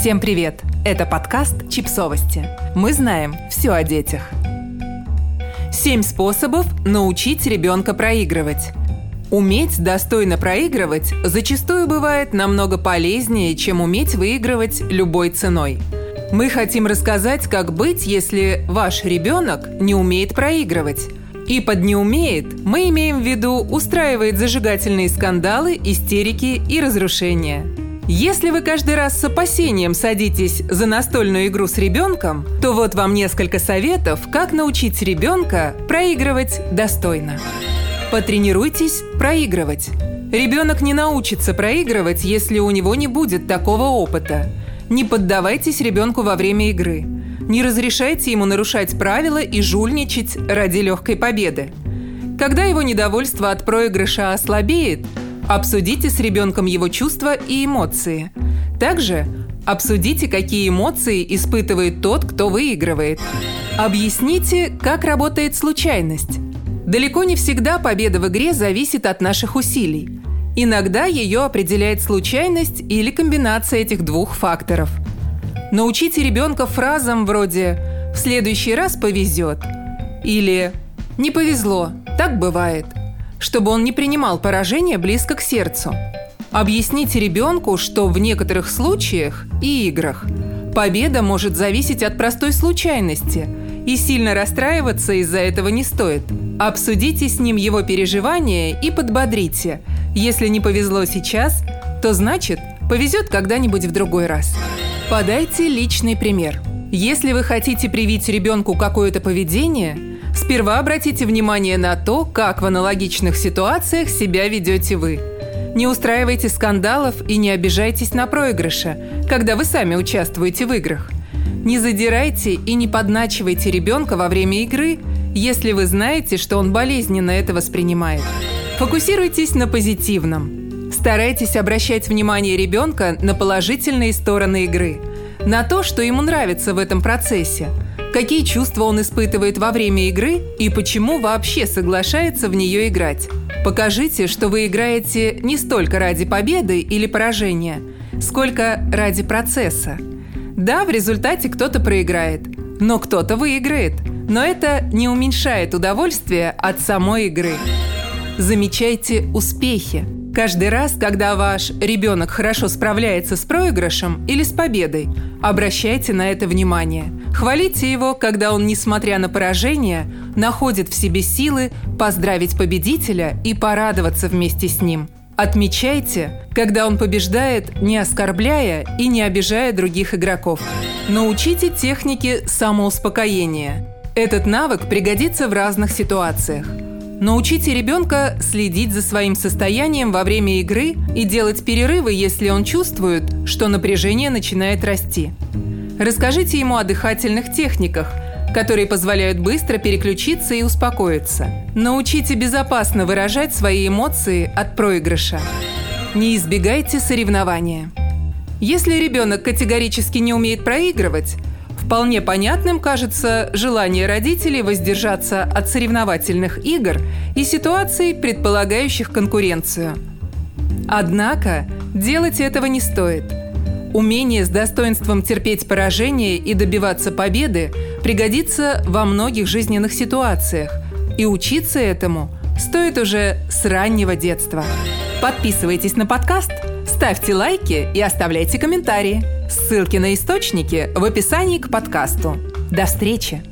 Всем привет! Это подкаст «Чипсовости». Мы знаем все о детях. Семь способов научить ребенка проигрывать. Уметь достойно проигрывать зачастую бывает намного полезнее, чем уметь выигрывать любой ценой. Мы хотим рассказать, как быть, если ваш ребенок не умеет проигрывать. И под «не умеет» мы имеем в виду устраивает зажигательные скандалы, истерики и разрушения – если вы каждый раз с опасением садитесь за настольную игру с ребенком, то вот вам несколько советов, как научить ребенка проигрывать достойно. Потренируйтесь проигрывать. Ребенок не научится проигрывать, если у него не будет такого опыта. Не поддавайтесь ребенку во время игры. Не разрешайте ему нарушать правила и жульничать ради легкой победы. Когда его недовольство от проигрыша ослабеет – Обсудите с ребенком его чувства и эмоции. Также обсудите, какие эмоции испытывает тот, кто выигрывает. Объясните, как работает случайность. Далеко не всегда победа в игре зависит от наших усилий. Иногда ее определяет случайность или комбинация этих двух факторов. Научите ребенка фразам вроде «в следующий раз повезет» или «не повезло, так бывает», чтобы он не принимал поражение близко к сердцу. Объясните ребенку, что в некоторых случаях и играх победа может зависеть от простой случайности, и сильно расстраиваться из-за этого не стоит. Обсудите с ним его переживания и подбодрите. Если не повезло сейчас, то значит повезет когда-нибудь в другой раз. Подайте личный пример. Если вы хотите привить ребенку какое-то поведение – Сперва обратите внимание на то, как в аналогичных ситуациях себя ведете вы. Не устраивайте скандалов и не обижайтесь на проигрыша, когда вы сами участвуете в играх. Не задирайте и не подначивайте ребенка во время игры, если вы знаете, что он болезненно это воспринимает. Фокусируйтесь на позитивном. Старайтесь обращать внимание ребенка на положительные стороны игры, на то, что ему нравится в этом процессе – какие чувства он испытывает во время игры и почему вообще соглашается в нее играть. Покажите, что вы играете не столько ради победы или поражения, сколько ради процесса. Да, в результате кто-то проиграет, но кто-то выиграет. Но это не уменьшает удовольствие от самой игры. Замечайте успехи. Каждый раз, когда ваш ребенок хорошо справляется с проигрышем или с победой, обращайте на это внимание. Хвалите его, когда он, несмотря на поражение, находит в себе силы поздравить победителя и порадоваться вместе с ним. Отмечайте, когда он побеждает, не оскорбляя и не обижая других игроков. Научите технике самоуспокоения. Этот навык пригодится в разных ситуациях. Научите ребенка следить за своим состоянием во время игры и делать перерывы, если он чувствует, что напряжение начинает расти. Расскажите ему о дыхательных техниках, которые позволяют быстро переключиться и успокоиться. Научите безопасно выражать свои эмоции от проигрыша. Не избегайте соревнования. Если ребенок категорически не умеет проигрывать, Вполне понятным кажется желание родителей воздержаться от соревновательных игр и ситуаций, предполагающих конкуренцию. Однако делать этого не стоит. Умение с достоинством терпеть поражение и добиваться победы пригодится во многих жизненных ситуациях, и учиться этому стоит уже с раннего детства. Подписывайтесь на подкаст, ставьте лайки и оставляйте комментарии. Ссылки на источники в описании к подкасту. До встречи!